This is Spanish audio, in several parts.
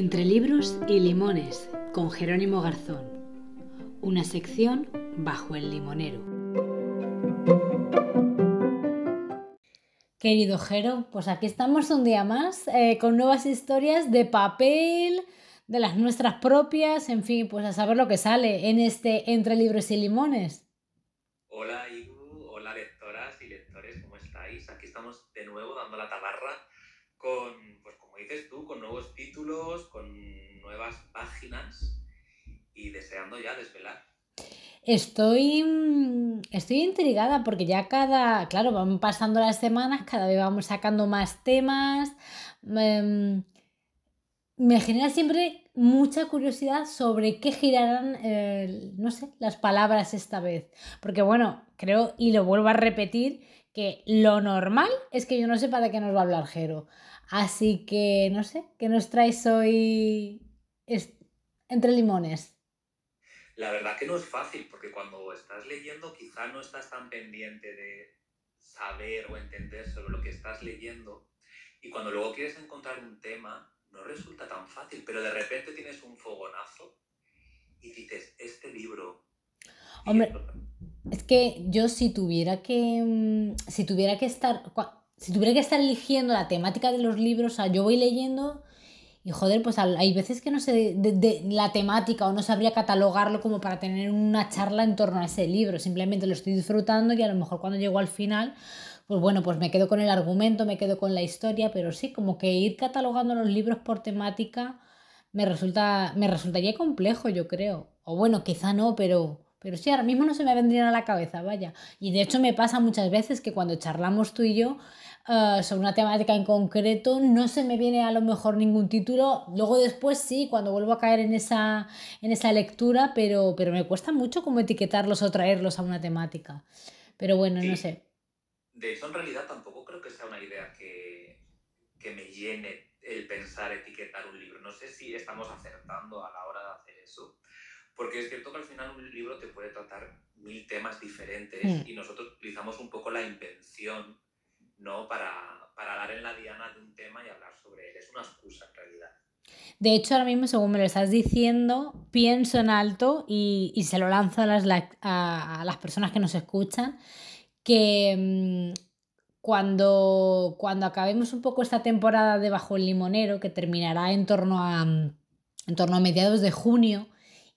Entre libros y limones, con Jerónimo Garzón. Una sección bajo el limonero. Querido Jero, pues aquí estamos un día más eh, con nuevas historias de papel, de las nuestras propias, en fin, pues a saber lo que sale en este Entre libros y limones. Hola Igu, hola lectoras y lectores, ¿cómo estáis? Aquí estamos de nuevo dando la tabarra con dices tú, con con nuevas páginas y deseando ya desvelar. Estoy, mm, estoy intrigada porque ya cada, claro, van pasando las semanas, cada vez vamos sacando más temas. Em, me genera siempre mucha curiosidad sobre qué girarán, no sé, las palabras esta vez. Porque bueno, creo, y lo vuelvo a repetir, que lo normal es que yo no sepa de qué nos va a hablar Jero. Así que, no sé, ¿qué nos traes hoy entre limones? La verdad que no es fácil, porque cuando estás leyendo quizá no estás tan pendiente de saber o entender sobre lo que estás leyendo. Y cuando luego quieres encontrar un tema, no resulta tan fácil, pero de repente tienes un fogonazo y dices, este libro... Hombre, es que yo si tuviera que... Mm, si tuviera que estar si tuviera que estar eligiendo la temática de los libros, o sea, yo voy leyendo y joder, pues hay veces que no sé de, la temática o no sabría catalogarlo como para tener una charla en torno a ese libro. Simplemente lo estoy disfrutando y a lo mejor cuando llego al final, pues bueno, pues me quedo con el argumento, me quedo con la historia, pero sí, como que ir catalogando los libros por temática me, resulta, me resultaría complejo, yo creo. O bueno, quizá no, pero, pero sí, ahora mismo no se me vendrían a la cabeza, vaya. Y de hecho me pasa muchas veces que cuando charlamos tú y yo, Ah, sobre una temática en concreto, no se me viene a lo mejor ningún título. Luego después sí, cuando vuelvo a caer en esa, en esa lectura, pero, pero me cuesta mucho como etiquetarlos o traerlos a una temática. Pero bueno, no sé. De hecho, en realidad tampoco creo que sea una idea que, que me llene el pensar etiquetar un libro. No sé si estamos acertando a la hora de hacer eso. Porque es cierto que al final un libro te puede tratar mil temas diferentes hmm. y nosotros utilizamos un poco la invención ¿no? Para, dar en la diana de un tema y hablar sobre él. Es una excusa en realidad. De hecho, ahora mismo, según me lo estás diciendo, pienso en alto y, se lo lanzo a las, a, las, personas que nos escuchan, que mm, cuando, cuando acabemos un poco esta temporada de Bajo el Limonero, que terminará en torno a, en torno a mediados de junio,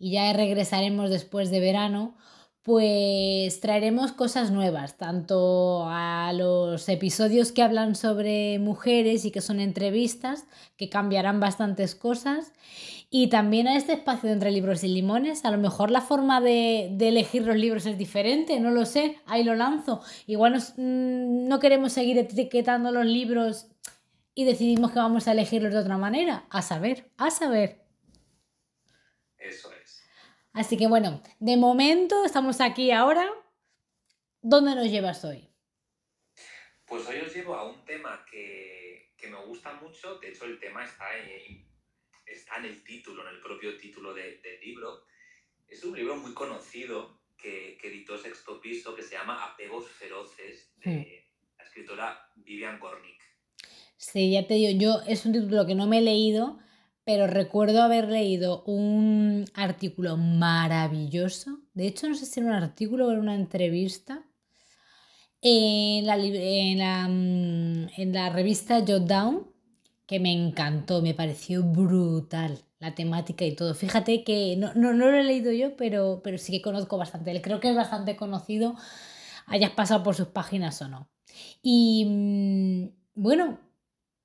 y ya regresaremos después de verano, pues traeremos cosas nuevas, tanto a los episodios que hablan sobre mujeres y que son entrevistas, que cambiarán bastantes cosas, y también a este espacio entre libros y limones. A lo mejor la forma de, elegir los libros es diferente, no lo sé, ahí lo lanzo. Igual mm, no queremos seguir etiquetando los libros y decidimos que vamos a elegirlos de otra manera. A saber, a saber. Eso Así que bueno, de momento estamos aquí ahora. ¿Dónde nos llevas hoy? Pues hoy os llevo a un tema que, me gusta mucho. De hecho, el tema está en, está en el título, en el propio título del libro. Es un libro muy conocido que, editó Sexto Piso que se llama Apegos Feroces de la escritora Vivian Gornick. Sí, ya te digo, yo es un título que no me he leído, pero recuerdo haber leído un artículo maravilloso. De hecho, no sé si era un artículo o era una entrevista en la, en la, mm, en revista Jotdown, que me encantó, me pareció brutal la temática y todo. Fíjate que no, no, no lo he leído yo, pero, pero sí que conozco bastante. Creo que es bastante conocido, hayas pasado por sus páginas o no. Y mm, bueno,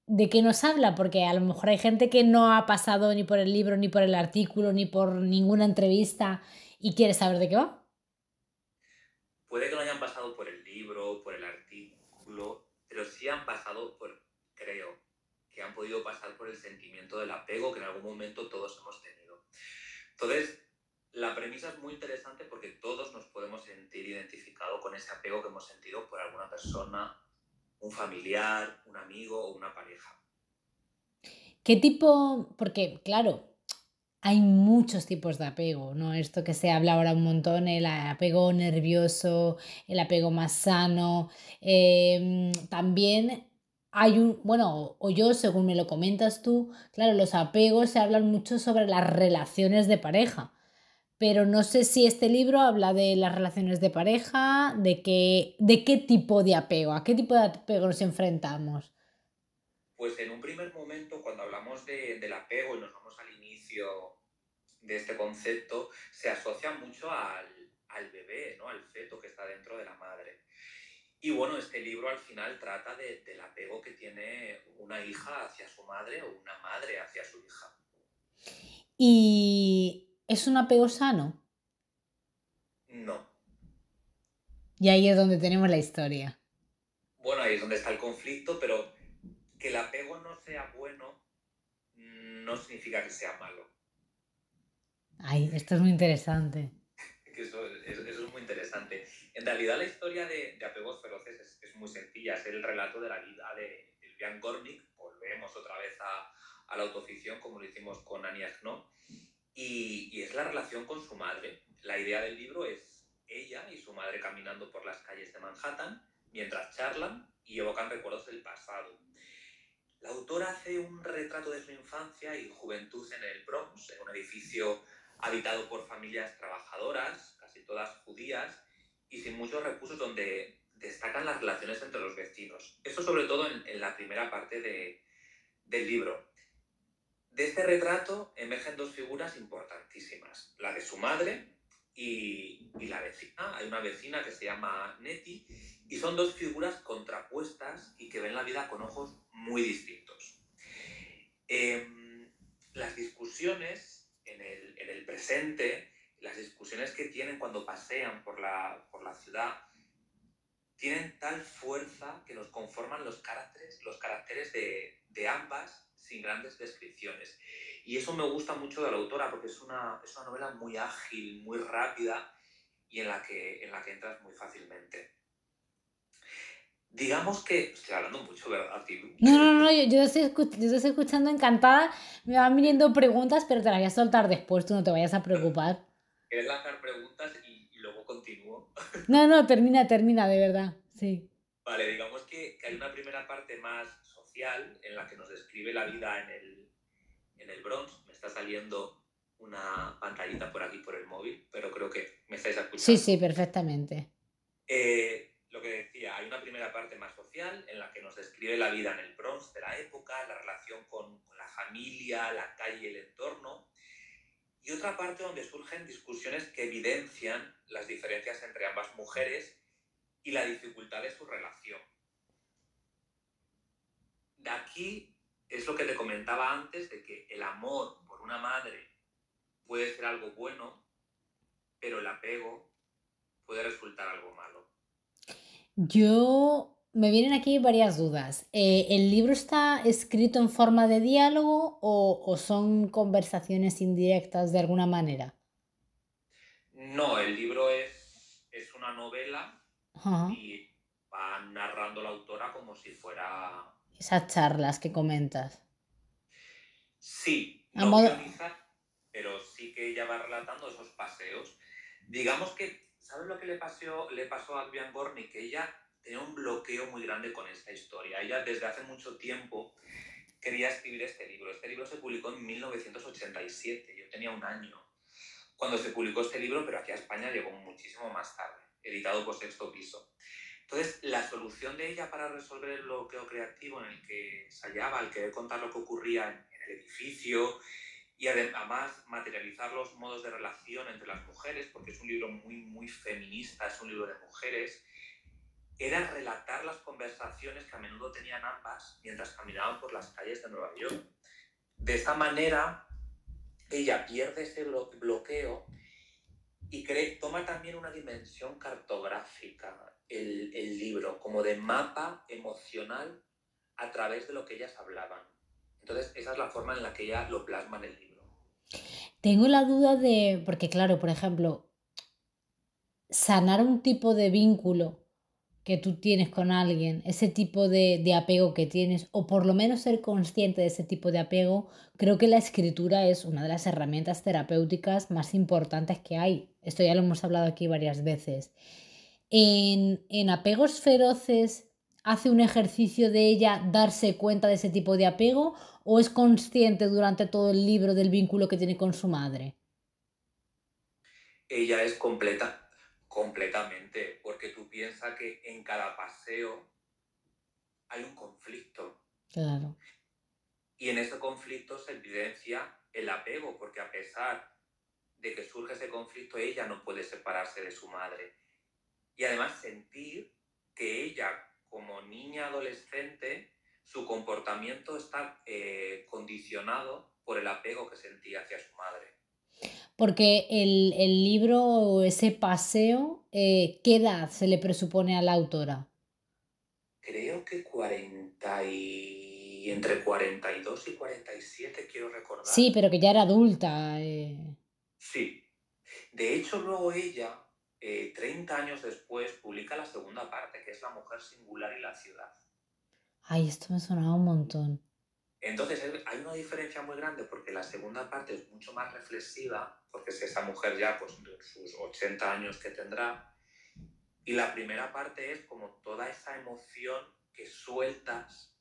de qué nos habla, porque a lo mejor hay gente que no ha pasado ni por el libro, ni por el artículo, ni por ninguna entrevista y quiere saber de qué va. Puede que no hayan pasado por el libro, por el artículo, pero sí han pasado por, creo, que han podido pasar por el sentimiento del apego que en algún momento todos hemos tenido. Entonces, la premisa es muy interesante porque todos nos podemos sentir identificados con ese apego que hemos sentido por alguna persona, un familiar, un amigo o una pareja. ¿Qué tipo? Porque, claro, hay muchos tipos de apego, ¿no? Esto que se habla ahora un montón, el apego nervioso, el apego más sano. Em, también hay un, bueno, o yo, según me lo comentas tú, claro, los apegos se hablan mucho sobre las relaciones de pareja, pero no sé si este libro habla de las relaciones de pareja, de qué, de qué tipo de apego, a qué tipo de apego nos enfrentamos. Pues en un primer momento, cuando hablamos de, del apego y nos vamos al inicio de este concepto, se asocia mucho al, al bebé, ¿no? al feto que está dentro de la madre. Y bueno, este libro al final trata de, del apego que tiene una hija hacia su madre o una madre hacia su hija. ¿Y es un apego sano? No. Y ahí es donde tenemos la historia. Bueno, ahí es donde está el conflicto, pero que el apego no sea bueno no significa que sea malo. Ay, esto es muy interesante. eso, eso, es muy interesante. En realidad la historia de, de apegos feroces es, es, muy sencilla, es el relato de la vida de Elvian Gornick, volvemos otra vez a, a, la autoficción como lo hicimos con Ania Knop, y, es la relación con su madre. La idea del libro es ella y su madre caminando por las calles de Manhattan mientras charlan y evocan recuerdos del pasado. La autora hace un retrato de su infancia y juventud en el Bronx, en un edificio habitado por familias trabajadoras, casi todas judías, y sin muchos recursos donde destacan las relaciones entre los vecinos. Eso sobre todo en, en la primera parte de, del libro. De este retrato emergen dos figuras importantísimas, la de su madre y, y la vecina. Hay una vecina que se llama Nettie y son dos figuras contrapuestas y que ven la vida con ojos muy distintos. Eh, las discusiones en el, en el, presente, las discusiones que tienen cuando pasean por la, por la ciudad, tienen tal fuerza que nos conforman los caracteres, los caracteres de, de ambas sin grandes descripciones. Y eso me gusta mucho de la autora porque es una, es una novela muy ágil, muy rápida y en la que, en la que entras muy fácilmente. Digamos que. Estoy hablando mucho, ¿verdad? No, no, no, yo, yo, estoy yo estoy escuchando encantada. Me van viniendo preguntas, pero te las voy a soltar después, tú no te vayas a preocupar. Quieres lanzar preguntas y, y, luego continúo. No, no, termina, termina, de verdad. Sí. Vale, digamos que, que, hay una primera parte más social en la que nos describe la vida en el, en el Bronx. Me está saliendo una pantallita por aquí por el móvil, pero creo que me estáis escuchando. Sí, sí, perfectamente. Eh, lo que decía, hay una primera parte más social en la que nos describe la vida en el Bronx de la época, la relación con, con la familia, la calle, el entorno, y otra parte donde surgen discusiones que evidencian las diferencias entre ambas mujeres y la dificultad de su relación. De aquí es lo que te comentaba antes, de que el amor por una madre puede ser algo bueno, pero el apego puede resultar algo malo. Yo me vienen aquí varias dudas. Eh, ¿El libro está escrito en forma de diálogo o, o, son conversaciones indirectas de alguna manera? No, el libro es, es una novela y va narrando la autora como si fuera... Esas charlas que comentas. Sí, no modo- guionizar, pero sí que ella va relatando esos paseos. Digamos que, ¿sabes lo que le pasó, le pasó a Adrian Gorney? Que ella tenía un bloqueo muy grande con esta historia. Ella desde hace mucho tiempo quería escribir este libro. Este libro se publicó en 1987, yo tenía un año cuando se publicó este libro, pero aquí a España llegó muchísimo más tarde, editado por Sexto Piso. Entonces, la solución de ella para resolver el bloqueo creativo en el que se hallaba, al querer contar lo que ocurría en, el edificio y además materializar los modos de relación entre las mujeres, porque es un libro muy, muy feminista, es un libro de mujeres, era relatar las conversaciones que a menudo tenían ambas mientras caminaban por las calles de Nueva York. De esta manera, ella pierde ese blo bloqueo y toma también una dimensión cartográfica el, libro, como de mapa emocional a través de lo que ellas hablaban. Entonces, esa es la forma en la que ella lo plasma en el libro. Tengo la duda de, porque claro, por ejemplo, sanar un tipo de vínculo que tú tienes con alguien, ese tipo de, de, apego que tienes, o por lo menos ser consciente de ese tipo de apego, creo que la escritura es una de las herramientas terapéuticas más importantes que hay. Esto ya lo hemos hablado aquí varias veces. En, en apegos feroces, ¿hace un ejercicio de ella darse cuenta de ese tipo de apego o es consciente durante todo el libro del vínculo que tiene con su madre? Ella es completa, Completamente, porque tú piensas que en cada paseo hay un conflicto. Claro. Y en ese conflicto se evidencia el apego, porque a pesar de que surge ese conflicto, ella no puede separarse de su madre. Y además sentir que ella, como niña adolescente, su comportamiento está eh, condicionado por el apego que sentía hacia su madre. Porque el, el libro, ese paseo, eh, ¿qué edad se le presupone a la autora? Creo que 40 y... entre 42 y 47, quiero recordar. Sí, pero que ya era adulta. Eh. Sí. De hecho, luego ella, 30 eh, años después, publica la segunda parte, que es La mujer singular y la ciudad. Ay, esto me sonaba un montón. Entonces hay una diferencia muy grande porque la segunda parte es mucho más reflexiva, porque es esa mujer ya pues sus 80 años que tendrá, y la primera parte es como toda esa emoción que sueltas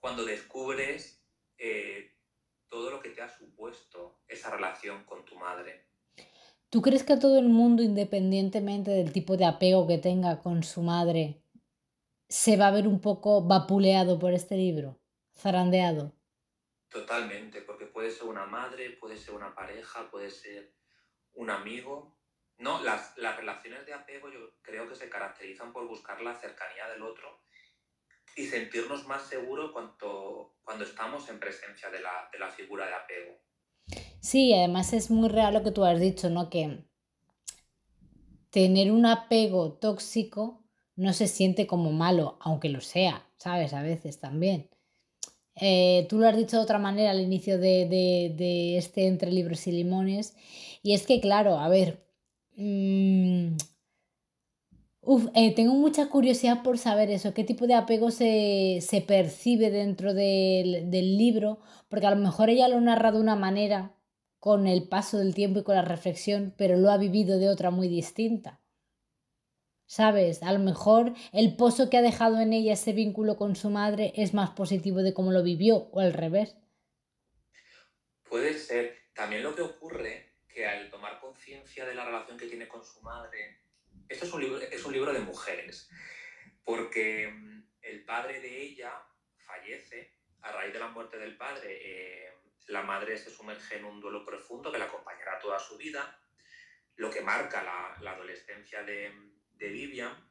cuando descubres eh, todo lo que te ha supuesto esa relación con tu madre. ¿Tú crees que todo el mundo, independientemente del tipo de apego que tenga con su madre, se va a ver un poco vapuleado por este libro? zarandeado. Totalmente, porque puede ser una madre, puede ser una pareja, puede ser un amigo. No, las, las relaciones de apego yo creo que se caracterizan por buscar la cercanía del otro y sentirnos más seguros cuando, cuando estamos en presencia de la, de la figura de apego. Sí, además es muy real lo que tú has dicho, ¿no? Que tener un apego tóxico no se siente como malo, aunque lo sea, ¿sabes? A veces también. Eh, tú lo has dicho de otra manera al inicio de, este Entre Libros y Limones. Y es que, claro, a ver. Mm, eh, tengo mucha curiosidad por saber eso, qué tipo de apego se, percibe dentro del, del, libro, porque a lo mejor ella lo narra de una manera con el paso del tiempo y con la reflexión, pero lo ha vivido de otra muy distinta. ¿Sabes? A lo mejor el pozo que ha dejado en ella ese vínculo con su madre es más positivo de cómo lo vivió o al revés. Puede ser. También lo que ocurre que al tomar conciencia de la relación que tiene con su madre, esto es un libro, es un libro de mujeres, porque mm, el padre de ella fallece a raíz de la muerte del padre. Eh, la madre se sumerge en un duelo profundo que la acompañará toda su vida, lo que marca la, adolescencia de Vivian,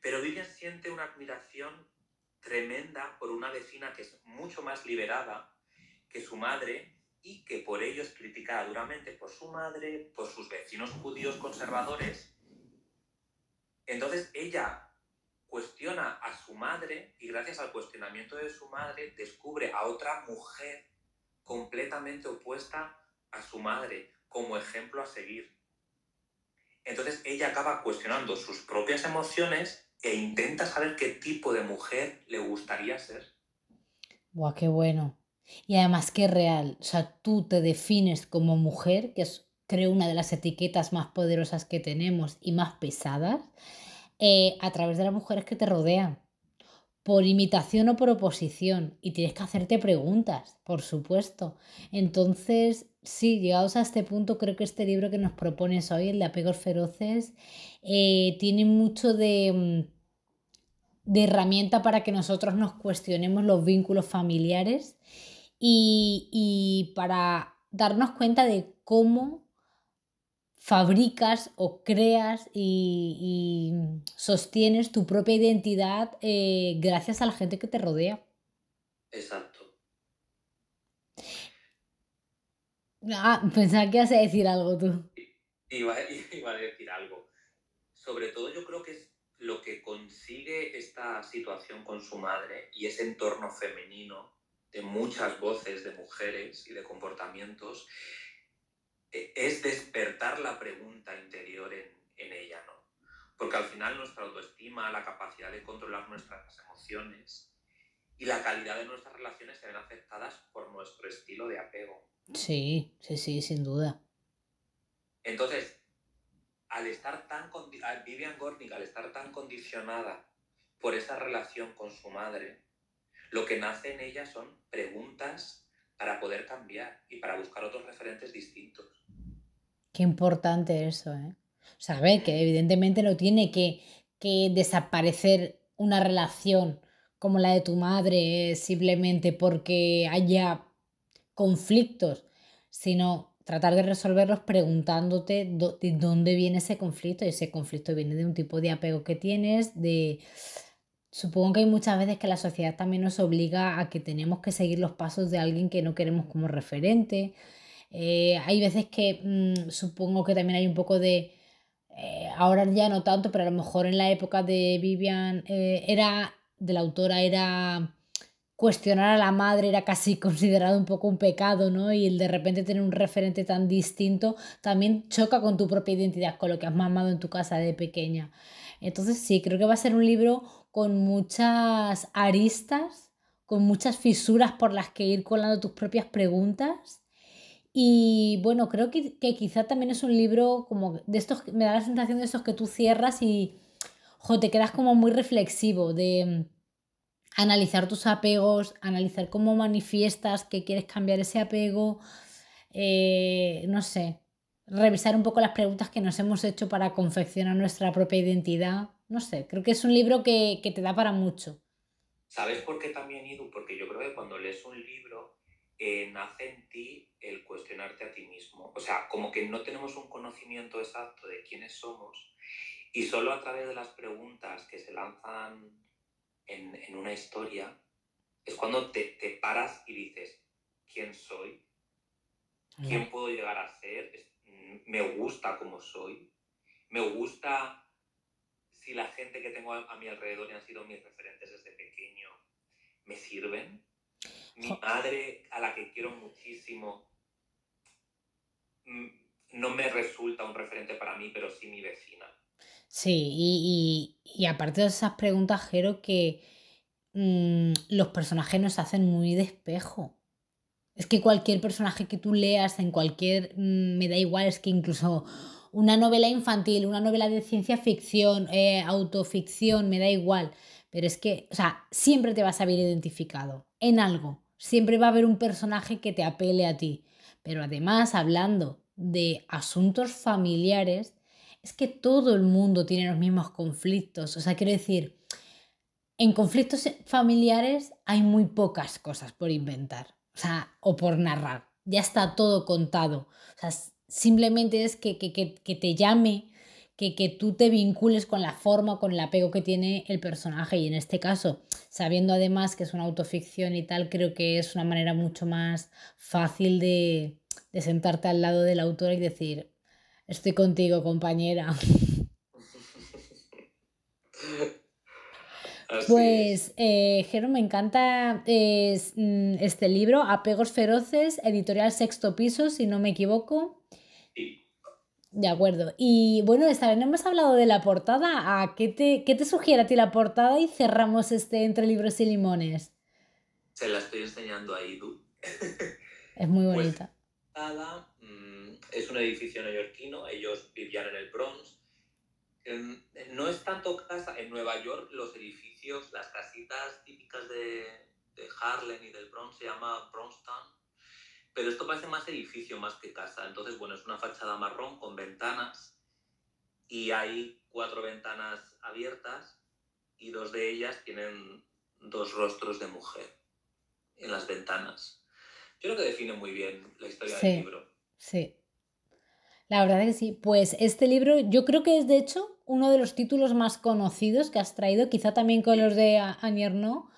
pero Vivian siente una admiración tremenda por una vecina que es mucho más liberada que su madre y que por ello es criticada duramente por su madre, por sus vecinos judíos conservadores. Entonces ella cuestiona a su madre y gracias al cuestionamiento de su madre descubre a otra mujer completamente opuesta a su madre como ejemplo a seguir. Entonces ella acaba cuestionando sus propias emociones e intenta saber qué tipo de mujer le gustaría ser. Buah, qué bueno. Y además qué real. O sea, tú te defines como mujer, que es creo una de las etiquetas más poderosas que tenemos y más pesadas, eh, a través de las mujeres que te rodean. Por imitación o por oposición. Y tienes que hacerte preguntas, por supuesto. Entonces, Sí, llegados a este punto, creo que este libro que nos propones hoy, el de Apegos Feroces, eh, tiene mucho de, mm, de herramienta para que nosotros nos cuestionemos los vínculos familiares y, y para darnos cuenta de cómo fabricas o creas y, y sostienes tu propia identidad eh, gracias a la gente que te rodea. Exacto. Ah, pensaba que ibas a decir algo tú. Iba, iba a decir algo. Sobre todo yo creo que es lo que consigue esta situación con su madre y ese entorno femenino de muchas voces de mujeres y de comportamientos es despertar la pregunta interior en, en ella, ¿no? Porque al final nuestra autoestima, la capacidad de controlar nuestras emociones y la calidad de nuestras relaciones se ven afectadas por nuestro estilo de apego. Sí, sí, sí, sin duda. Entonces, al estar tan Vivian Gornick, al estar tan condicionada por esa relación con su madre, lo que nace en ella son preguntas para poder cambiar y para buscar otros referentes distintos. Qué importante eso, ¿eh? O que evidentemente no tiene que, que desaparecer una relación como la de tu madre simplemente porque haya conflictos, sino tratar de resolverlos preguntándote de dónde viene ese conflicto. Y ese conflicto viene de un tipo de apego que tienes, de... Supongo que hay muchas veces que la sociedad también nos obliga a que tenemos que seguir los pasos de alguien que no queremos como referente. Eh, hay veces que mm, supongo que también hay un poco de... Eh, ahora ya no tanto, pero a lo mejor en la época de Vivian eh, era de la autora era cuestionar a la madre era casi considerado un poco un pecado, ¿no? Y el de repente tener un referente tan distinto también choca con tu propia identidad, con lo que has mamado en tu casa de pequeña. Entonces sí, creo que va a ser un libro con muchas aristas, con muchas fisuras por las que ir colando tus propias preguntas. Y bueno, creo que, que quizá también es un libro como de estos, me da la sensación de estos que tú cierras y te quedas como muy reflexivo de mm, analizar tus apegos, analizar cómo manifiestas que quieres cambiar ese apego, eh, no sé, revisar un poco las preguntas que nos hemos hecho para confeccionar nuestra propia identidad. No sé, creo que es un libro que, te da para mucho. ¿Sabes por qué también, Idu? Porque yo creo que cuando lees un libro eh, nace en ti el cuestionarte a ti mismo. O sea, como que no tenemos un conocimiento exacto de quiénes somos y solo a través de las preguntas que se lanzan en, una historia es cuando te, te, paras y dices, ¿quién soy? ¿Quién puedo llegar a ser? ¿Me gusta como soy? ¿Me gusta si la gente que tengo a, mi alrededor y han sido mis referentes desde pequeño me sirven? Mi madre, a la que quiero muchísimo, mm, no me resulta un referente para mí, pero sí mi vecina. Sí, y, aparte de esas preguntas, Jero, que mm, los personajes nos hacen muy de espejo. Es que cualquier personaje que tú leas en cualquier... Mm, me da igual, es que incluso una novela infantil, una novela de ciencia ficción, eh, autoficción, me da igual. Pero es que, o sea, siempre te vas a ver identificado en algo. Siempre va a haber un personaje que te apele a ti. Pero además, hablando de asuntos familiares, es que todo el mundo tiene los mismos conflictos. O sea, quiero decir, en conflictos familiares hay muy pocas cosas por inventar, o sea, o por narrar. Ya está todo contado. O sea, simplemente es que, te llame, que, que tú te vincules con la forma, con el apego que tiene el personaje. Y en este caso, sabiendo además que es una autoficción y tal, creo que es una manera mucho más fácil de, de sentarte al lado del autor y decir, Estoy contigo, compañera. pues, eh, Jero, me encanta mm, este libro, Apegos Feroces, editorial Sexto Piso, si no me equivoco. De acuerdo. Y bueno, esta vez no hemos hablado de la portada. ¿A qué, te, ¿Qué te sugiere a ti la portada y cerramos este entre libros y limones? Se la estoy enseñando a Idu. Es muy pues, bonita es un edificio neoyorquino, ellos vivían en el Bronx. No es tanto casa, en Nueva York los edificios, las casitas típicas de, de Harlem y del Bronx se llama Bronxtown, pero esto parece más edificio más que casa. Entonces, bueno, es una fachada marrón con ventanas y hay cuatro ventanas abiertas y dos de ellas tienen dos rostros de mujer en las ventanas. Yo creo que define muy bien la historia del libro. Sí. La verdad es que sí. Pues este libro yo creo que es de hecho uno de los títulos más conocidos que has traído, quizá también con los de Anierno.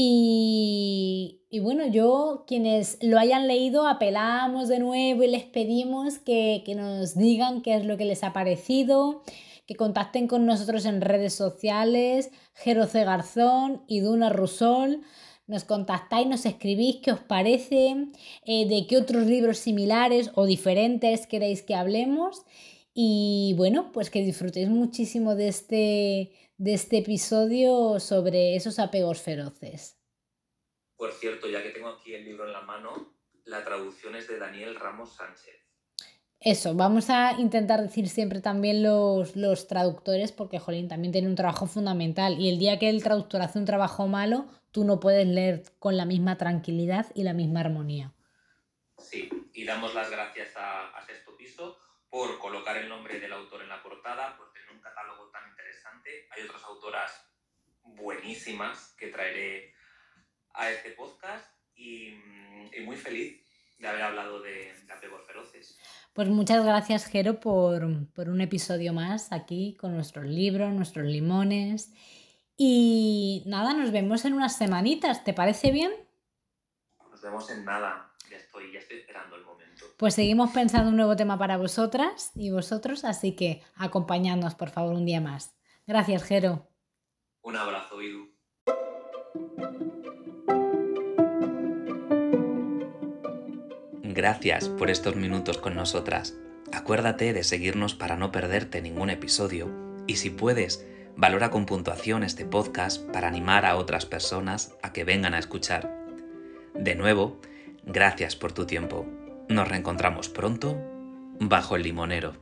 Y, bueno, yo, quienes lo hayan leído, apelamos de nuevo y les pedimos que, que nos digan qué es lo que les ha parecido, que contacten con nosotros en redes sociales, Jeroce Garzón y Duna Rusol nos contactáis, nos escribís qué os parece, eh, de qué otros libros similares o diferentes queréis que hablemos. Y bueno, pues que disfrutéis muchísimo de este, de este episodio sobre esos apegos feroces. Por cierto, ya que tengo aquí el libro en la mano, la traducción es de Daniel Ramos Sánchez. Eso, vamos a intentar decir siempre también los, los traductores, porque Jolín también tiene un trabajo fundamental. Y el día que el traductor hace un trabajo malo, tú no puedes leer con la misma tranquilidad y la misma armonía. Sí, y damos las gracias a, por colocar el nombre del autor en la portada, por tener un catálogo tan interesante. Hay otras autoras buenísimas que traeré a este podcast y, y muy feliz de haber hablado de, de apegos feroces. Pues muchas gracias, Jero, por, por un episodio más aquí con nuestros libros, nuestros limones. Y nada, nos vemos en unas semanitas, ¿te parece bien? Nos vemos en nada, ya estoy, ya estoy esperando el momento. Pues seguimos pensando un nuevo tema para vosotras y vosotros, así que acompañadnos, por favor, un día más. Gracias, Jero. Un abrazo, Idu. Gracias por estos minutos con nosotras. Acuérdate de seguirnos para no perderte ningún episodio y si puedes, valora con puntuación este podcast para animar a otras personas a que vengan a escuchar. De nuevo, gracias por tu tiempo. Nos reencontramos pronto bajo el limonero.